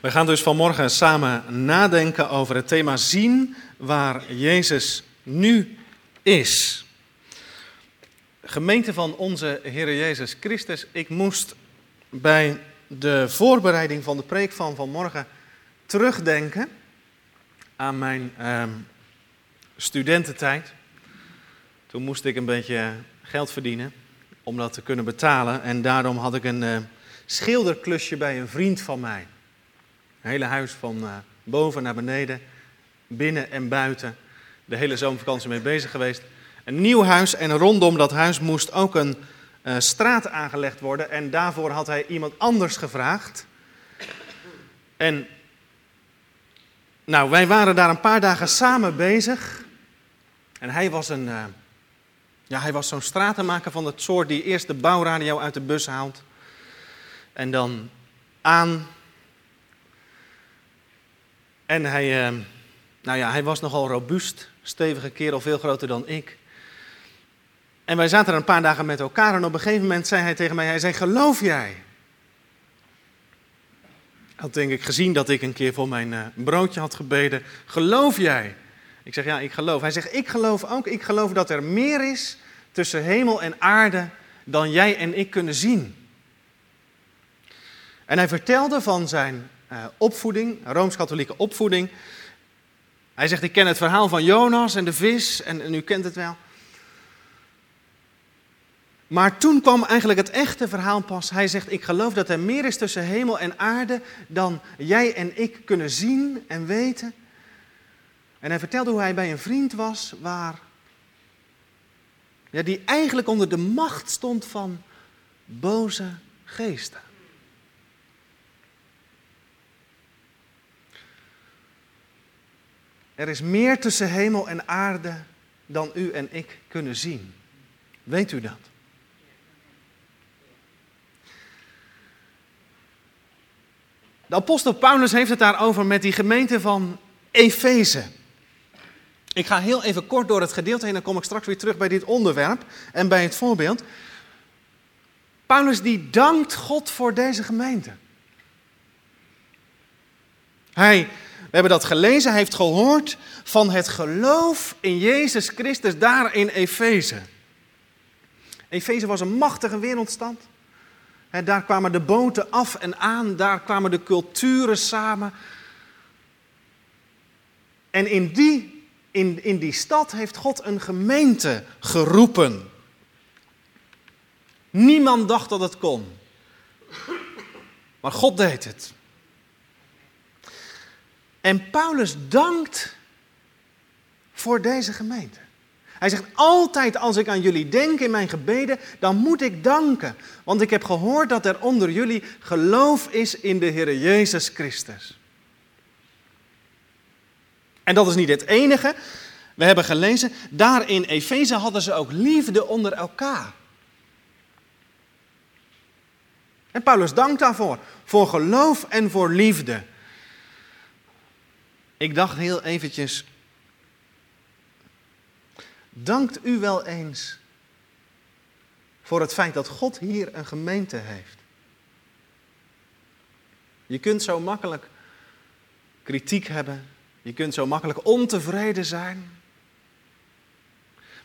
We gaan dus vanmorgen samen nadenken over het thema zien waar Jezus nu is. Gemeente van onze Heer Jezus Christus, ik moest bij de voorbereiding van de preek van vanmorgen terugdenken aan mijn eh, studententijd. Toen moest ik een beetje geld verdienen om dat te kunnen betalen en daarom had ik een uh, schilderklusje bij een vriend van mij. Een hele huis van uh, boven naar beneden, binnen en buiten. De hele zomervakantie mee bezig geweest. Een nieuw huis en rondom dat huis moest ook een uh, straat aangelegd worden. En daarvoor had hij iemand anders gevraagd. En nou, wij waren daar een paar dagen samen bezig. En hij was een, uh, ja, hij was zo'n stratenmaker van het soort die eerst de bouwradio uit de bus haalt. En dan aan en hij, uh, nou ja, hij was nogal robuust, stevige kerel, veel groter dan ik. En wij zaten er een paar dagen met elkaar en op een gegeven moment zei hij tegen mij, hij zei, geloof jij? Had denk ik gezien dat ik een keer voor mijn uh, broodje had gebeden, geloof jij? Ik zeg, ja, ik geloof. Hij zegt, ik geloof ook, ik geloof dat er meer is tussen hemel en aarde dan jij en ik kunnen zien. En hij vertelde van zijn uh, opvoeding, rooms-katholieke opvoeding. Hij zegt, ik ken het verhaal van Jonas en de vis, en, u kent het wel. Maar toen kwam eigenlijk het echte verhaal pas. Hij zegt, ik geloof dat er meer is tussen hemel en aarde dan jij en ik kunnen zien en weten. En hij vertelde hoe hij bij een vriend was waar, ja, die eigenlijk onder de macht stond van boze geesten. Er is meer tussen hemel en aarde dan u en ik kunnen zien. Weet u dat? De apostel Paulus heeft het daarover met die gemeente van Efeze. Ik ga heel even kort door het gedeelte heen, dan kom ik straks weer terug bij dit onderwerp en bij het voorbeeld. Paulus die dankt God voor deze gemeente. Hij hebben dat gelezen, heeft gehoord van het geloof in Jezus Christus daar in Efeze. Efeze was een machtige wereldstad. daar kwamen de boten af en aan, daar kwamen de culturen samen. En in die, in, in die stad heeft God een gemeente geroepen. Niemand dacht dat het kon. Maar God deed het. En Paulus dankt voor deze gemeente. Hij zegt altijd als ik aan jullie denk in mijn gebeden, dan moet ik danken. Want ik heb gehoord dat er onder jullie geloof is in de Heer Jezus Christus. En dat is niet het enige. We hebben gelezen, daar in Efeze hadden ze ook liefde onder elkaar. En Paulus dankt daarvoor, voor geloof en voor liefde. Ik dacht heel eventjes, dankt u wel eens voor het feit dat God hier een gemeente heeft? Je kunt zo makkelijk kritiek hebben, je kunt zo makkelijk ontevreden zijn.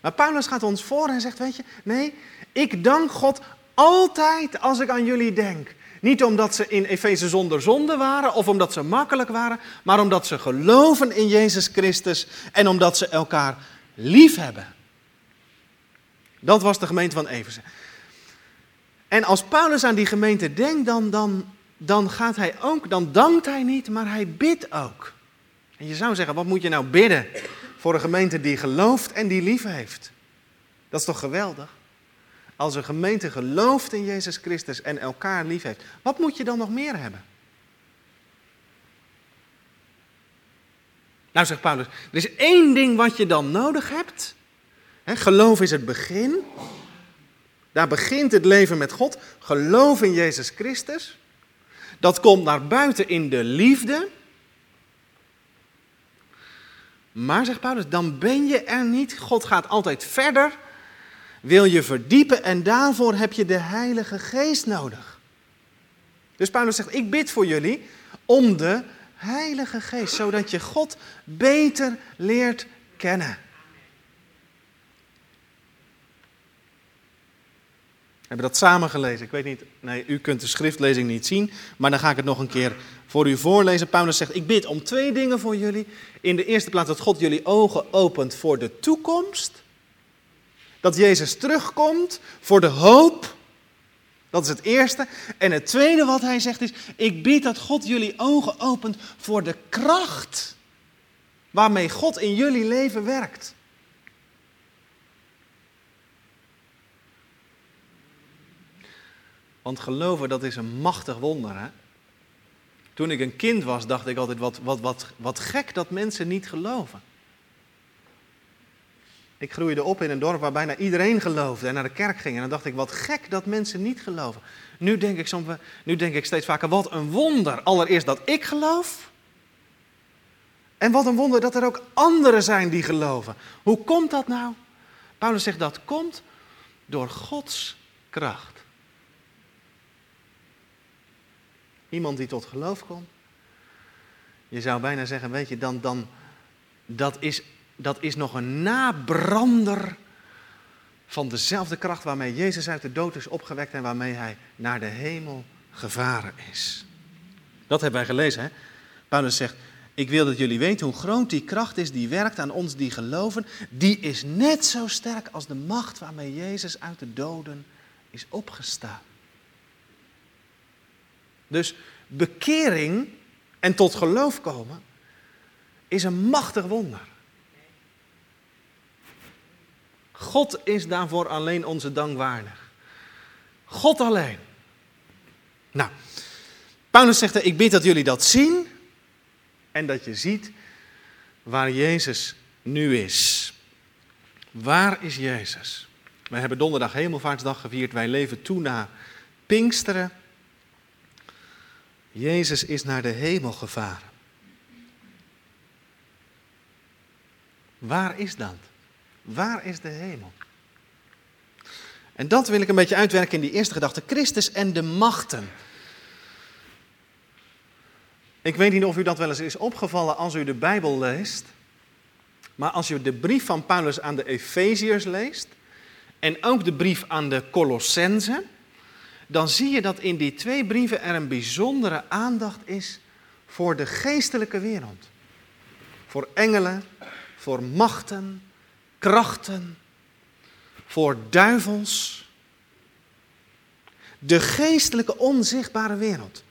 Maar Paulus gaat ons voor en zegt, weet je, nee, ik dank God altijd als ik aan jullie denk. Niet omdat ze in Efeze zonder zonde waren of omdat ze makkelijk waren, maar omdat ze geloven in Jezus Christus en omdat ze elkaar lief hebben. Dat was de gemeente van Efeze. En als Paulus aan die gemeente denkt, dan, dan, dan gaat hij ook, dan dankt hij niet, maar hij bidt ook. En je zou zeggen, wat moet je nou bidden voor een gemeente die gelooft en die lief heeft? Dat is toch geweldig? Als een gemeente gelooft in Jezus Christus en elkaar lief heeft, wat moet je dan nog meer hebben? Nou, zegt Paulus, er is één ding wat je dan nodig hebt. geloof is het begin. Daar begint het leven met God. Geloof in Jezus Christus. Dat komt naar buiten in de liefde. Maar, zegt Paulus, dan ben je er niet. God gaat altijd verder wil je verdiepen en daarvoor heb je de Heilige Geest nodig. Dus Paulus zegt, ik bid voor jullie, om de Heilige Geest, zodat je God beter leert kennen. We hebben dat samen gelezen. Ik weet niet, nee, u kunt de schriftlezing niet zien, maar dan ga ik het nog een keer voor u voorlezen. Paulus zegt: Ik bid om twee dingen voor jullie. In de eerste plaats dat God jullie ogen opent voor de toekomst. Dat Jezus terugkomt voor de hoop. Dat is het eerste. En het tweede wat hij zegt is: Ik bid dat God jullie ogen opent voor de kracht waarmee God in jullie leven werkt. Want geloven, dat is een machtig wonder. Hè? Toen ik een kind was, dacht ik altijd, wat, wat, wat, wat gek dat mensen niet geloven. Ik groeide op in een dorp waar bijna iedereen geloofde en naar de kerk ging. En dan dacht ik, wat gek dat mensen niet geloven. Nu denk ik, soms, nu denk ik steeds vaker, wat een wonder. Allereerst dat ik geloof. En wat een wonder dat er ook anderen zijn die geloven. Hoe komt dat nou? Paulus zegt dat komt door Gods kracht. Iemand die tot geloof komt. Je zou bijna zeggen, weet je, dan, dan, dat, is, dat is nog een nabrander van dezelfde kracht waarmee Jezus uit de dood is opgewekt en waarmee hij naar de hemel gevaren is. Dat hebben wij gelezen. Hè? Paulus zegt, ik wil dat jullie weten hoe groot die kracht is die werkt aan ons die geloven. Die is net zo sterk als de macht waarmee Jezus uit de doden is opgestaan. Dus bekering en tot geloof komen is een machtig wonder. God is daarvoor alleen onze dank waardig. God alleen. Nou, Paulus zegt ik bid dat jullie dat zien en dat je ziet waar Jezus nu is. Waar is Jezus? Wij hebben donderdag Hemelvaartsdag gevierd. Wij leven toe naar Pinksteren. Jezus is naar de hemel gevaren. Waar is dat? Waar is de hemel? En dat wil ik een beetje uitwerken in die eerste gedachte. Christus en de machten. Ik weet niet of u dat wel eens is opgevallen als u de Bijbel leest. Maar als je de brief van Paulus aan de Efeziërs leest. En ook de brief aan de Colossenzen dan zie je dat in die twee brieven er een bijzondere aandacht is voor de geestelijke wereld. Voor engelen, voor machten, krachten, voor duivels. De geestelijke onzichtbare wereld.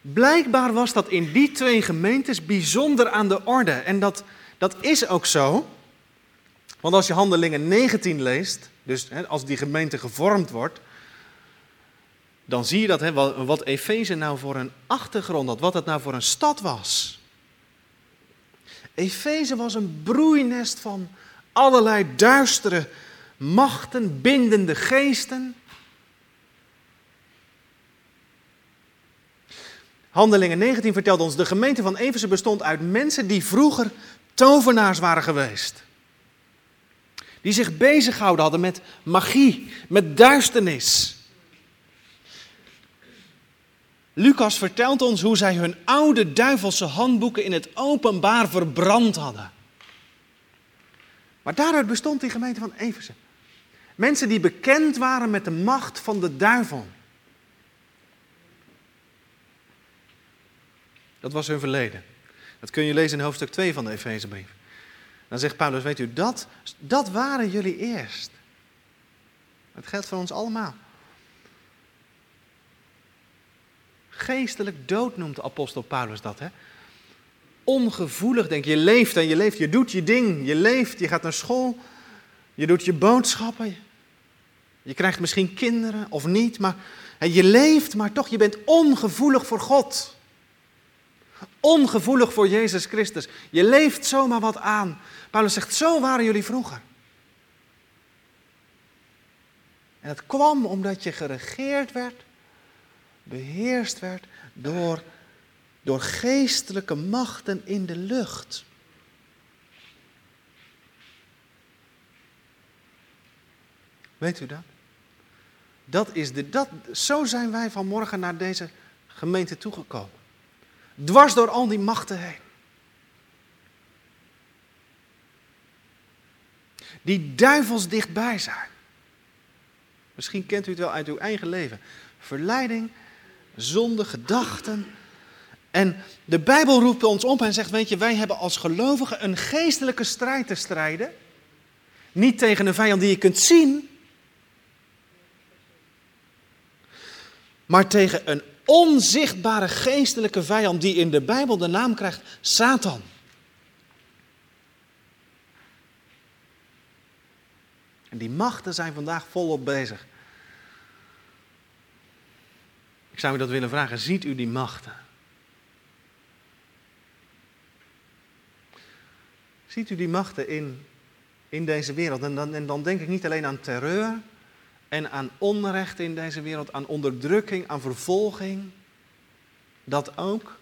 Blijkbaar was dat in die twee gemeentes bijzonder aan de orde. En dat, dat is ook zo. Want als je Handelingen 19 leest, dus als die gemeente gevormd wordt, dan zie je dat, hè, wat Efeze nou voor een achtergrond had, wat het nou voor een stad was. Efeze was een broeinest van allerlei duistere machten, bindende geesten. Handelingen 19 vertelt ons, de gemeente van Efeze bestond uit mensen die vroeger tovenaars waren geweest. Die zich bezighouden hadden met magie, met duisternis. Lucas vertelt ons hoe zij hun oude duivelse handboeken in het openbaar verbrand hadden. Maar daaruit bestond die gemeente van Efeze. Mensen die bekend waren met de macht van de duivel. Dat was hun verleden. Dat kun je lezen in hoofdstuk 2 van de Efezebrief. Dan zegt Paulus, weet u, dat, dat waren jullie eerst. Het geldt voor ons allemaal. Geestelijk dood noemt de apostel Paulus dat. Hè? Ongevoelig, denk je. Leeft en je leeft, je doet je ding. Je leeft, je gaat naar school, je doet je boodschappen. Je krijgt misschien kinderen of niet, maar je leeft, maar toch, je bent ongevoelig voor God. Ongevoelig voor Jezus Christus. Je leeft zomaar wat aan. Paulus zegt, zo waren jullie vroeger. En het kwam omdat je geregeerd werd beheerst werd door, door geestelijke machten in de lucht. Weet u dat? Dat is de, dat, zo zijn wij vanmorgen naar deze gemeente toegekomen. Dwars door al die machten heen. Die duivels dichtbij zijn. Misschien kent u het wel uit uw eigen leven. Verleiding, zonde, gedachten. En de Bijbel roept ons op en zegt: Weet je, wij hebben als gelovigen een geestelijke strijd te strijden. Niet tegen een vijand die je kunt zien, maar tegen een onzichtbare geestelijke vijand die in de Bijbel de naam krijgt Satan. En die machten zijn vandaag volop bezig. Ik zou u dat willen vragen, ziet u die machten? Ziet u die machten in, in deze wereld? En dan, en dan denk ik niet alleen aan terreur, en aan onrecht in deze wereld, aan onderdrukking, aan vervolging. Dat ook.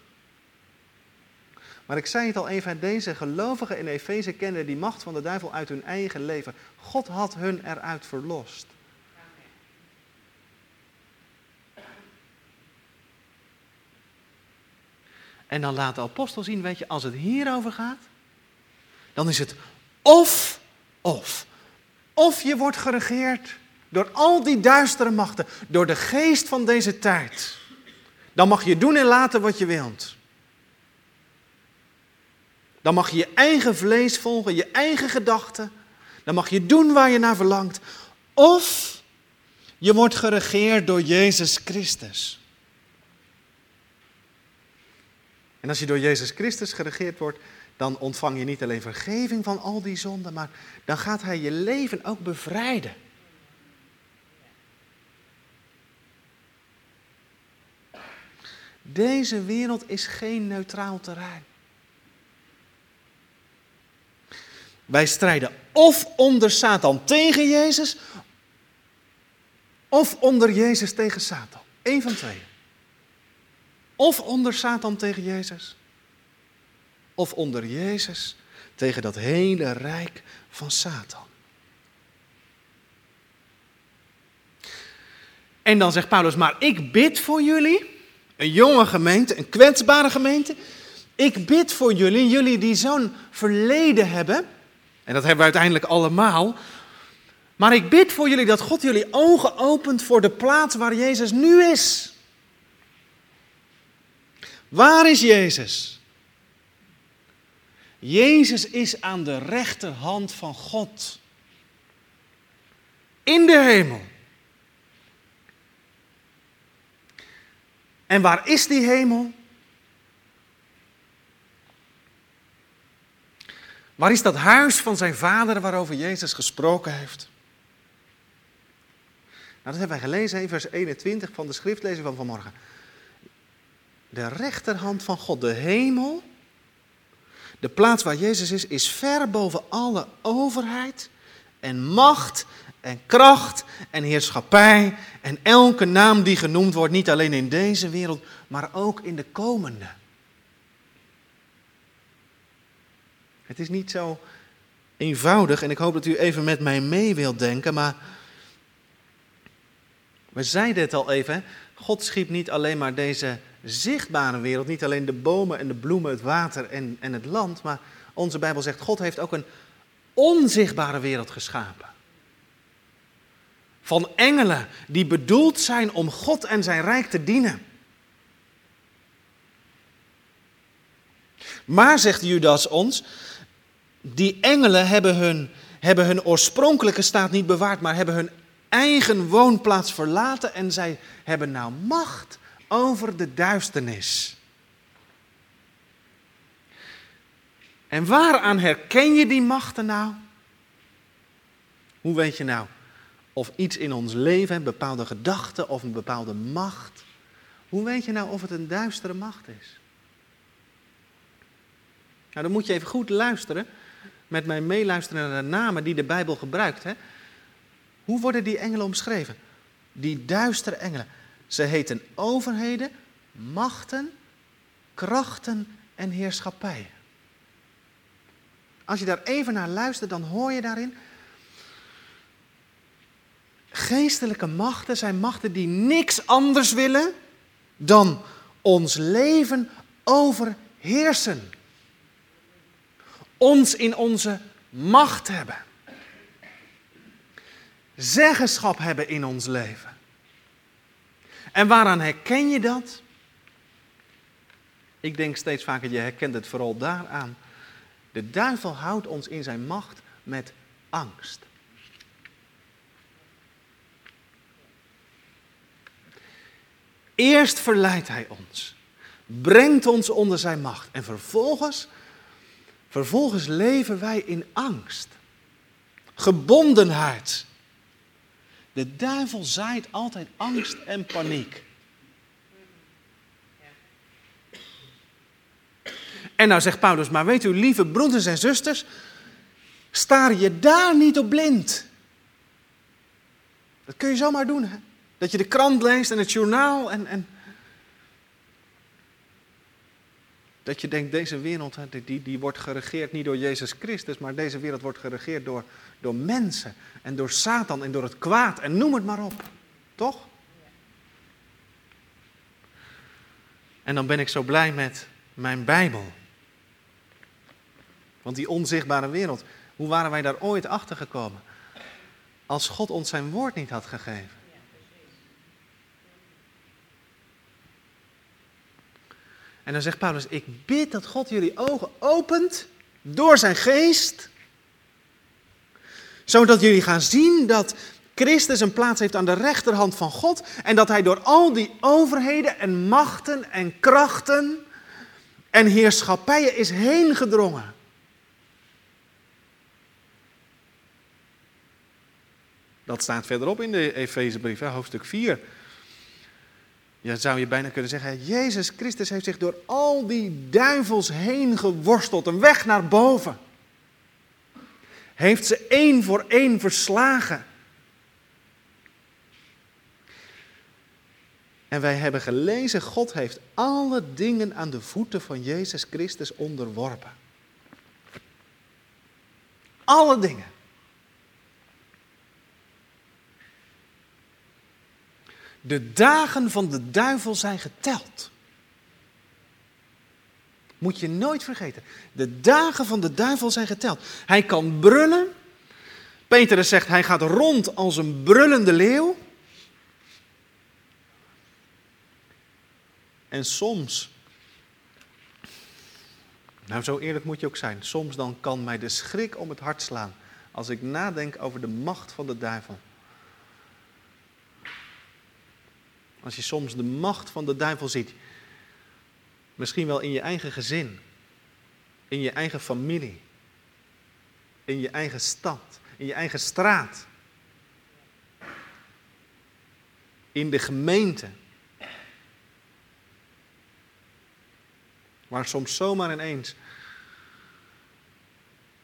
Maar ik zei het al even, deze gelovigen in Efeze kenden die macht van de duivel uit hun eigen leven. God had hun eruit verlost. En dan laat de apostel zien, weet je, als het hierover gaat, dan is het of, of. Of je wordt geregeerd door al die duistere machten, door de geest van deze tijd. Dan mag je doen en laten wat je wilt. Dan mag je je eigen vlees volgen, je eigen gedachten. Dan mag je doen waar je naar verlangt. Of je wordt geregeerd door Jezus Christus. En als je door Jezus Christus geregeerd wordt, dan ontvang je niet alleen vergeving van al die zonden, maar dan gaat Hij je leven ook bevrijden. Deze wereld is geen neutraal terrein. Wij strijden of onder Satan tegen Jezus, of onder Jezus tegen Satan. Eén van twee. Of onder Satan tegen Jezus, of onder Jezus tegen dat hele rijk van Satan. En dan zegt Paulus, maar ik bid voor jullie een jonge gemeente, een kwetsbare gemeente. Ik bid voor jullie, jullie die zo'n verleden hebben. En dat hebben we uiteindelijk allemaal. Maar ik bid voor jullie dat God jullie ogen opent voor de plaats waar Jezus nu is. Waar is Jezus? Jezus is aan de rechterhand van God. In de hemel. En waar is die hemel? Waar is dat huis van zijn vader waarover Jezus gesproken heeft? Nou, dat hebben wij gelezen in vers 21 van de schriftlezing van vanmorgen. De rechterhand van God, de hemel, de plaats waar Jezus is, is ver boven alle overheid en macht en kracht en heerschappij en elke naam die genoemd wordt, niet alleen in deze wereld, maar ook in de komende. Het is niet zo eenvoudig en ik hoop dat u even met mij mee wilt denken, maar we zeiden het al even, God schiep niet alleen maar deze zichtbare wereld, niet alleen de bomen en de bloemen, het water en, en het land, maar onze Bijbel zegt, God heeft ook een onzichtbare wereld geschapen van engelen die bedoeld zijn om God en zijn rijk te dienen. Maar, zegt Judas ons, die engelen hebben hun, hebben hun oorspronkelijke staat niet bewaard, maar hebben hun eigen woonplaats verlaten en zij hebben nou macht over de duisternis. En waaraan herken je die machten nou? Hoe weet je nou of iets in ons leven, een bepaalde gedachte of een bepaalde macht. Hoe weet je nou of het een duistere macht is? Nou, dan moet je even goed luisteren, met mij meeluisteren naar de namen die de Bijbel gebruikt. Hè? Hoe worden die engelen omschreven? Die duistere engelen. Ze heten overheden, machten, krachten en heerschappijen. Als je daar even naar luistert, dan hoor je daarin Geestelijke machten zijn machten die niks anders willen dan ons leven overheersen. Ons in onze macht hebben. Zeggenschap hebben in ons leven. En waaraan herken je dat? Ik denk steeds vaker, je herkent het vooral daaraan. De duivel houdt ons in zijn macht met angst. Eerst verleidt hij ons, brengt ons onder zijn macht en vervolgens, vervolgens leven wij in angst, gebondenheid. De duivel zaait altijd angst en paniek. En nou zegt Paulus, maar weet u, lieve broeders en zusters, staar je daar niet op blind. Dat kun je zomaar doen, hè? Dat je de krant leest en het journaal en, en dat je denkt, deze wereld die, die wordt geregeerd niet door Jezus Christus, maar deze wereld wordt geregeerd door, door mensen en door Satan en door het kwaad en noem het maar op. Toch? En dan ben ik zo blij met mijn Bijbel. Want die onzichtbare wereld, hoe waren wij daar ooit achter gekomen? Als God ons zijn woord niet had gegeven. En dan zegt Paulus, ik bid dat God jullie ogen opent door zijn geest. Zodat jullie gaan zien dat Christus een plaats heeft aan de rechterhand van God. En dat hij door al die overheden en machten en krachten en heerschappijen is heen gedrongen. Dat staat verderop in de Efezebrief, hoofdstuk 4. Ja, zou je bijna kunnen zeggen, Jezus Christus heeft zich door al die duivels heen geworsteld, een weg naar boven. Heeft ze één voor één verslagen. En wij hebben gelezen, God heeft alle dingen aan de voeten van Jezus Christus onderworpen. Alle dingen. De dagen van de duivel zijn geteld. Moet je nooit vergeten. De dagen van de duivel zijn geteld. Hij kan brullen. Peter zegt, hij gaat rond als een brullende leeuw. En soms, nou zo eerlijk moet je ook zijn, soms dan kan mij de schrik om het hart slaan als ik nadenk over de macht van de duivel. Als je soms de macht van de duivel ziet. Misschien wel in je eigen gezin. In je eigen familie. In je eigen stad. In je eigen straat. In de gemeente. Waar soms zomaar ineens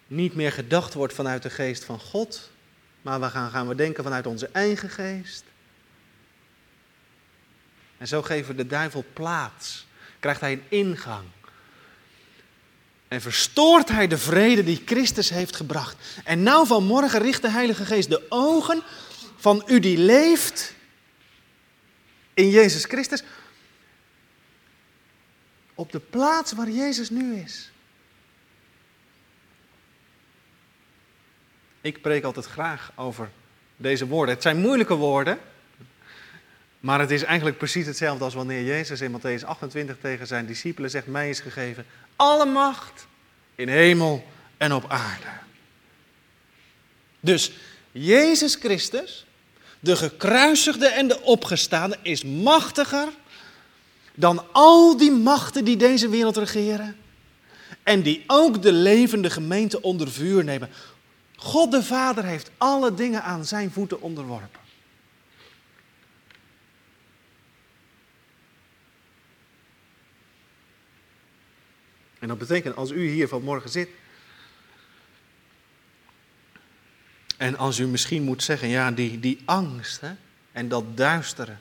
niet meer gedacht wordt vanuit de geest van God, maar we gaan, gaan we denken vanuit onze eigen geest. En zo geven we de duivel plaats. Krijgt hij een ingang. En verstoort hij de vrede die Christus heeft gebracht. En nou vanmorgen richt de Heilige Geest de ogen van u die leeft in Jezus Christus op de plaats waar Jezus nu is. Ik preek altijd graag over deze woorden. Het zijn moeilijke woorden. Maar het is eigenlijk precies hetzelfde als wanneer Jezus in Matthäus 28 tegen zijn discipelen zegt: Mij is gegeven alle macht in hemel en op aarde. Dus Jezus Christus, de gekruisigde en de opgestaande, is machtiger dan al die machten die deze wereld regeren. En die ook de levende gemeente onder vuur nemen. God de Vader heeft alle dingen aan zijn voeten onderworpen. En dat betekent, als u hier vanmorgen zit. En als u misschien moet zeggen, ja, die, die angst hè, en dat duisteren.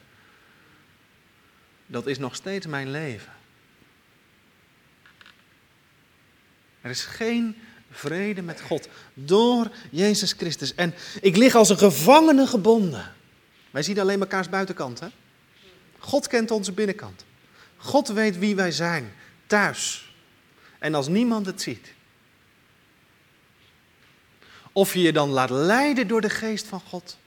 Dat is nog steeds mijn leven. Er is geen vrede met God door Jezus Christus. En ik lig als een gevangene gebonden. Wij zien alleen mekaars buitenkant. Hè? God kent onze binnenkant. God weet wie wij zijn. thuis. En als niemand het ziet. Of je je dan laat leiden door de geest van God.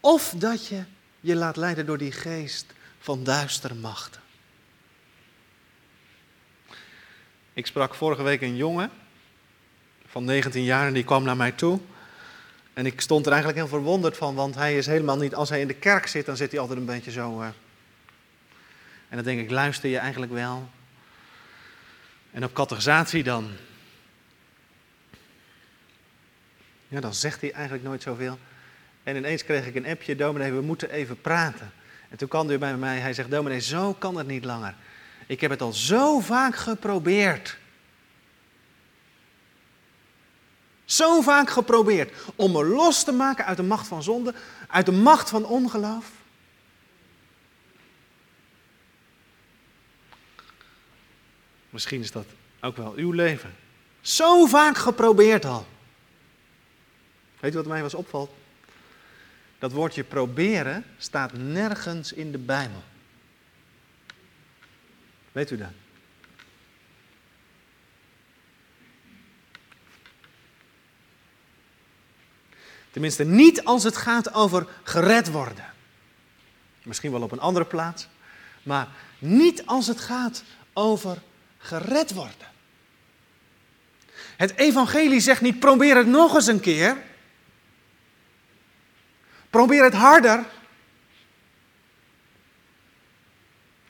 Of dat je je laat leiden door die geest van duistere machten. Ik sprak vorige week een jongen van 19 jaar en die kwam naar mij toe. En ik stond er eigenlijk heel verwonderd van, want hij is helemaal niet, als hij in de kerk zit, dan zit hij altijd een beetje zo. Uh, en dan denk ik, luister je eigenlijk wel? En op categorisatie dan. Ja, dan zegt hij eigenlijk nooit zoveel. En ineens kreeg ik een appje, dominee, we moeten even praten. En toen kwam hij bij mij, hij zegt, dominee, zo kan het niet langer. Ik heb het al zo vaak geprobeerd. Zo vaak geprobeerd om me los te maken uit de macht van zonde, uit de macht van ongeloof. Misschien is dat ook wel uw leven. Zo vaak geprobeerd al. Weet u wat mij was opvalt? Dat woordje proberen staat nergens in de Bijbel. Weet u dat? Tenminste, niet als het gaat over gered worden. Misschien wel op een andere plaats. Maar niet als het gaat over gered worden. Het evangelie zegt niet probeer het nog eens een keer. Probeer het harder.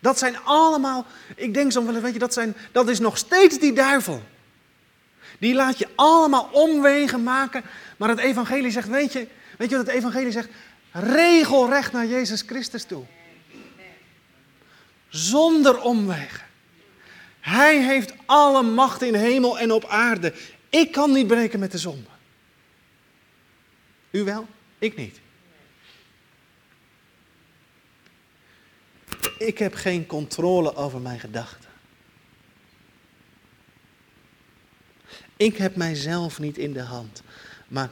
Dat zijn allemaal, ik denk zo wel, weet je, dat, zijn, dat is nog steeds die duivel. Die laat je allemaal omwegen maken. Maar het evangelie zegt, weet je, weet je wat het evangelie zegt? Regelrecht naar Jezus Christus toe. Zonder omwegen. Hij heeft alle macht in hemel en op aarde. Ik kan niet breken met de zonde. U wel? Ik niet. Ik heb geen controle over mijn gedachten. Ik heb mijzelf niet in de hand. Maar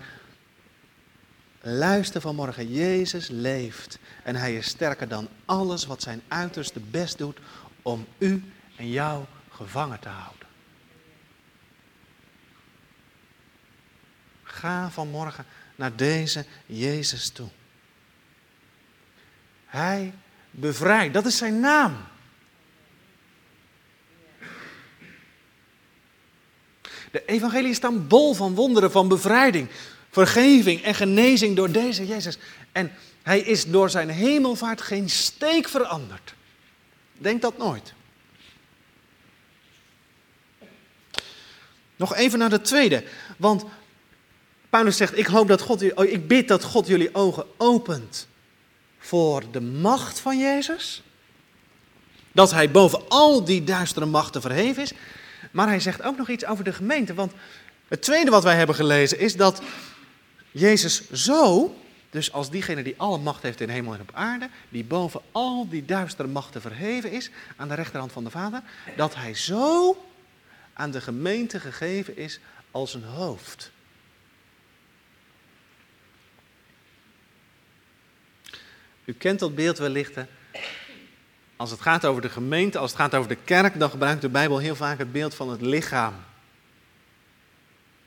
luister vanmorgen, Jezus leeft. En hij is sterker dan alles wat zijn uiterste best doet om u en jou gevangen te houden. Ga vanmorgen naar deze Jezus toe. Hij bevrijdt, dat is zijn naam. De evangelie staan bol van wonderen, van bevrijding, vergeving en genezing door deze Jezus. En hij is door zijn hemelvaart geen steek veranderd. Denk dat nooit. Nog even naar de tweede. Want Paulus zegt: ik, hoop dat God, oh, ik bid dat God jullie ogen opent voor de macht van Jezus. Dat hij boven al die duistere machten verheven is. Maar hij zegt ook nog iets over de gemeente. Want het tweede wat wij hebben gelezen is dat Jezus zo, dus als diegene die alle macht heeft in hemel en op aarde, die boven al die duistere machten verheven is, aan de rechterhand van de Vader, dat hij zo aan de gemeente gegeven is als een hoofd. U kent dat beeld wellicht. Hè? Als het gaat over de gemeente, als het gaat over de kerk, dan gebruikt de Bijbel heel vaak het beeld van het lichaam.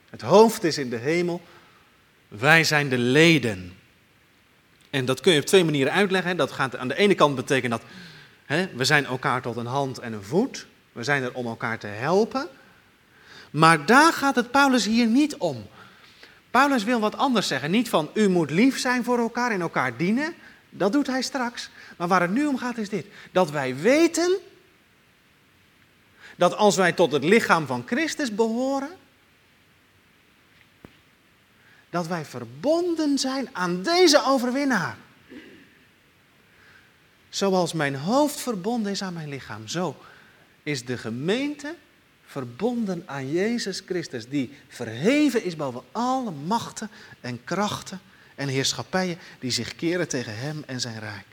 Het hoofd is in de hemel, wij zijn de leden. En dat kun je op twee manieren uitleggen. Dat gaat aan de ene kant betekenen dat hè, we zijn elkaar tot een hand en een voet. We zijn er om elkaar te helpen. Maar daar gaat het Paulus hier niet om. Paulus wil wat anders zeggen. Niet van u moet lief zijn voor elkaar en elkaar dienen. Dat doet hij straks. Maar waar het nu om gaat is dit. Dat wij weten dat als wij tot het lichaam van Christus behoren, dat wij verbonden zijn aan deze overwinnaar. Zoals mijn hoofd verbonden is aan mijn lichaam, zo is de gemeente verbonden aan Jezus Christus, die verheven is boven alle machten en krachten en heerschappijen die zich keren tegen Hem en zijn rijk.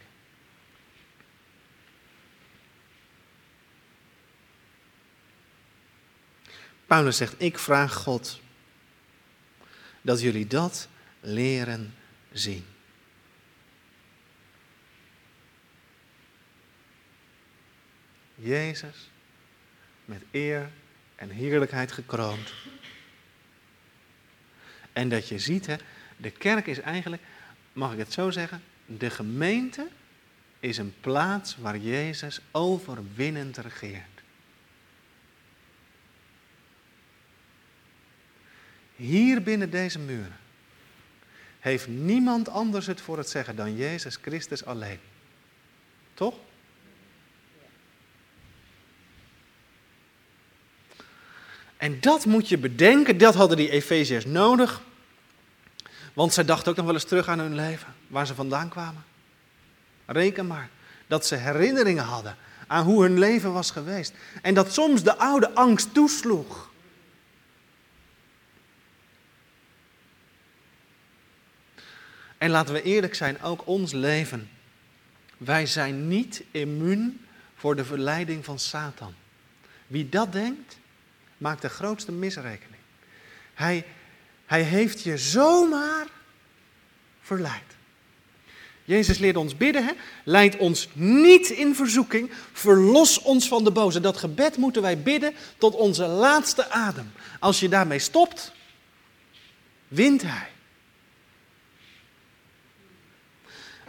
Paulus zegt, ik vraag God dat jullie dat leren zien. Jezus met eer en heerlijkheid gekroond. En dat je ziet, hè, de kerk is eigenlijk, mag ik het zo zeggen, de gemeente is een plaats waar Jezus overwinnend regeert. Hier binnen deze muren heeft niemand anders het voor het zeggen dan Jezus Christus alleen. Toch? En dat moet je bedenken, dat hadden die Efeziërs nodig. Want zij dachten ook nog wel eens terug aan hun leven, waar ze vandaan kwamen. Reken maar dat ze herinneringen hadden aan hoe hun leven was geweest. En dat soms de oude angst toesloeg. En laten we eerlijk zijn, ook ons leven. Wij zijn niet immuun voor de verleiding van Satan. Wie dat denkt, maakt de grootste misrekening. Hij, hij heeft je zomaar verleid. Jezus leert ons bidden, hè? leid ons niet in verzoeking, verlos ons van de boze. Dat gebed moeten wij bidden tot onze laatste adem. Als je daarmee stopt, wint hij.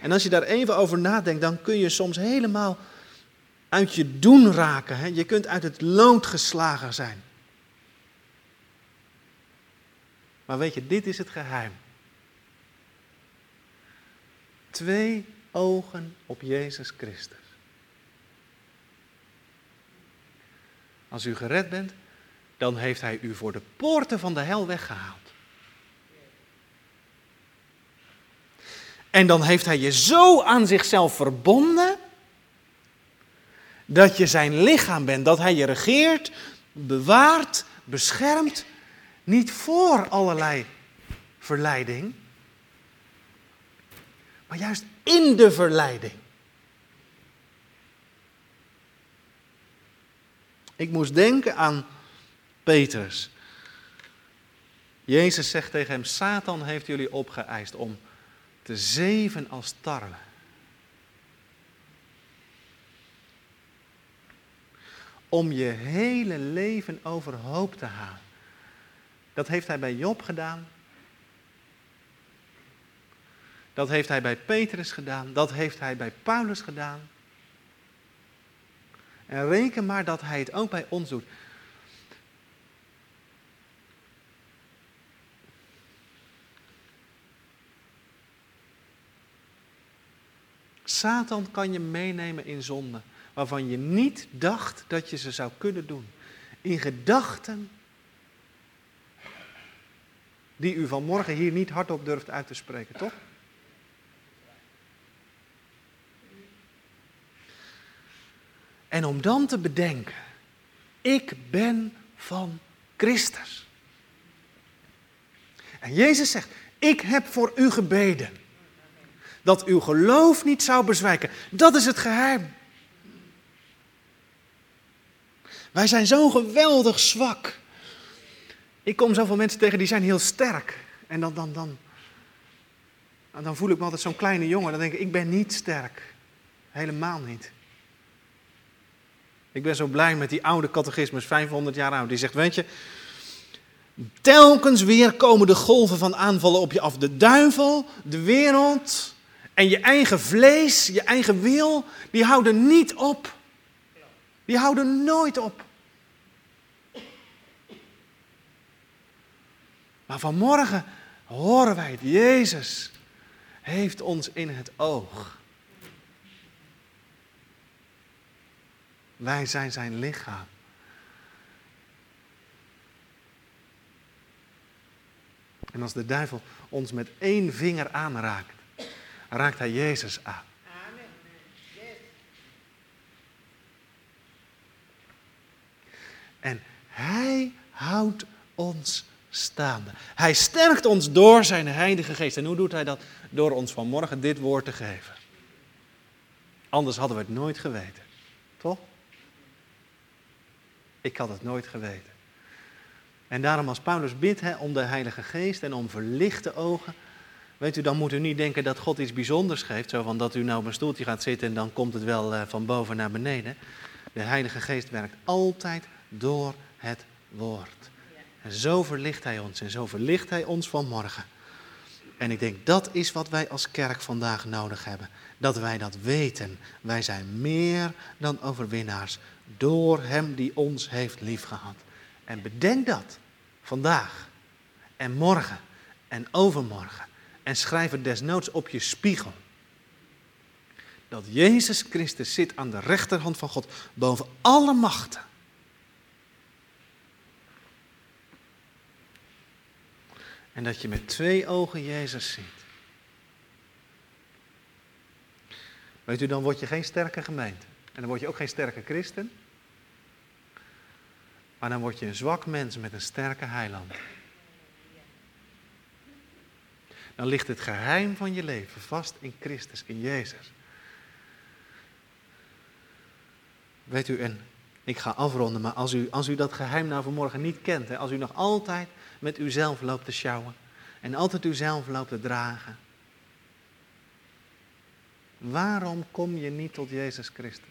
En als je daar even over nadenkt, dan kun je soms helemaal uit je doen raken. Hè? Je kunt uit het lood geslagen zijn. Maar weet je, dit is het geheim. Twee ogen op Jezus Christus. Als u gered bent, dan heeft Hij u voor de poorten van de hel weggehaald. En dan heeft Hij je zo aan zichzelf verbonden dat je zijn lichaam bent, dat Hij je regeert, bewaart, beschermt, niet voor allerlei verleiding, maar juist in de verleiding. Ik moest denken aan Petrus. Jezus zegt tegen hem: Satan heeft jullie opgeëist om te zeven als tarwe. Om je hele leven overhoop te halen. Dat heeft hij bij Job gedaan. Dat heeft hij bij Petrus gedaan. Dat heeft hij bij Paulus gedaan. En reken maar dat hij het ook bij ons doet. Satan kan je meenemen in zonden waarvan je niet dacht dat je ze zou kunnen doen. In gedachten die u vanmorgen hier niet hardop durft uit te spreken, toch? En om dan te bedenken, ik ben van Christus. En Jezus zegt, ik heb voor u gebeden. Dat uw geloof niet zou bezwijken. Dat is het geheim. Wij zijn zo geweldig zwak. Ik kom zoveel mensen tegen die zijn heel sterk. En dan, dan, dan, dan voel ik me altijd zo'n kleine jongen. Dan denk ik, ik ben niet sterk. Helemaal niet. Ik ben zo blij met die oude catechismus, 500 jaar oud. Die zegt, weet je, telkens weer komen de golven van aanvallen op je af. De duivel, de wereld en je eigen vlees, je eigen wil, die houden niet op. Die houden nooit op. Maar vanmorgen horen wij het. Jezus heeft ons in het oog. Wij zijn zijn lichaam. En als de duivel ons met één vinger aanraakt, raakt hij Jezus aan. En hij houdt ons Hij sterkt ons door zijn Heilige Geest. En hoe doet hij dat? Door ons vanmorgen dit woord te geven. Anders hadden we het nooit geweten. Toch? Ik had het nooit geweten. En daarom als Paulus bidt om de Heilige Geest en om verlichte ogen. Weet u, dan moet u niet denken dat God iets bijzonders geeft. Zo van dat u nou op een stoeltje gaat zitten en dan komt het wel eh, van boven naar beneden. De Heilige Geest werkt altijd door het woord. En zo verlicht hij ons en zo verlicht hij ons vanmorgen. En ik denk dat is wat wij als kerk vandaag nodig hebben. Dat wij dat weten. Wij zijn meer dan overwinnaars door Hem die ons heeft liefgehad. En bedenk dat vandaag en morgen en overmorgen. En schrijf het desnoods op je spiegel. Dat Jezus Christus zit aan de rechterhand van God boven alle machten. En dat je met twee ogen Jezus ziet. Weet u, dan word je geen sterke gemeente. En dan word je ook geen sterke christen. Maar dan word je een zwak mens met een sterke heiland. Dan ligt het geheim van je leven vast in Christus, in Jezus. Weet u, en ik ga afronden, maar als u, als u dat geheim nou vanmorgen niet kent, hè, als u nog altijd met uzelf loopt te sjouwen en altijd uzelf loopt te dragen, waarom kom je niet tot Jezus Christus?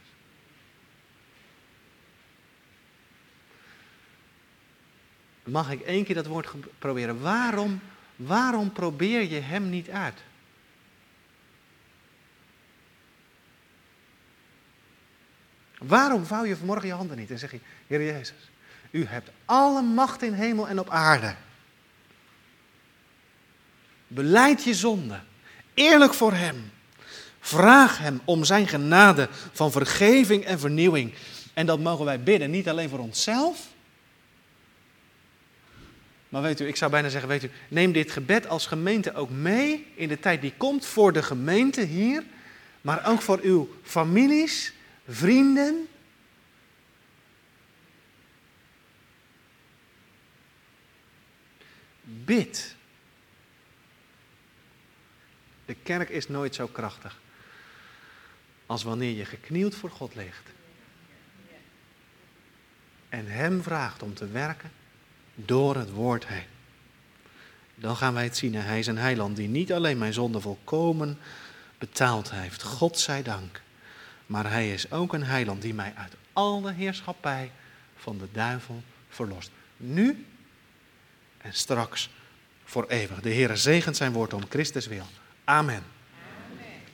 Mag ik één keer dat woord proberen? Waarom, waarom probeer je Hem niet uit? Waarom vouw je vanmorgen je handen niet en zeg je, Heer Jezus, u hebt alle macht in hemel en op aarde. Beleid je zonde, eerlijk voor Hem. Vraag Hem om Zijn genade van vergeving en vernieuwing. En dat mogen wij bidden, niet alleen voor onszelf. Maar weet u, ik zou bijna zeggen, weet u, neem dit gebed als gemeente ook mee in de tijd die komt voor de gemeente hier, maar ook voor uw families, vrienden. Bid. De kerk is nooit zo krachtig als wanneer je geknield voor God ligt. En Hem vraagt om te werken door het woord heen. Dan gaan wij het zien. Hij is een heiland die niet alleen mijn zonde volkomen betaald heeft. God zij dank. Maar hij is ook een heiland die mij uit alle heerschappij van de duivel verlost. Nu en straks voor eeuwig. De Heer zegent zijn woord om Christus wil. Amen.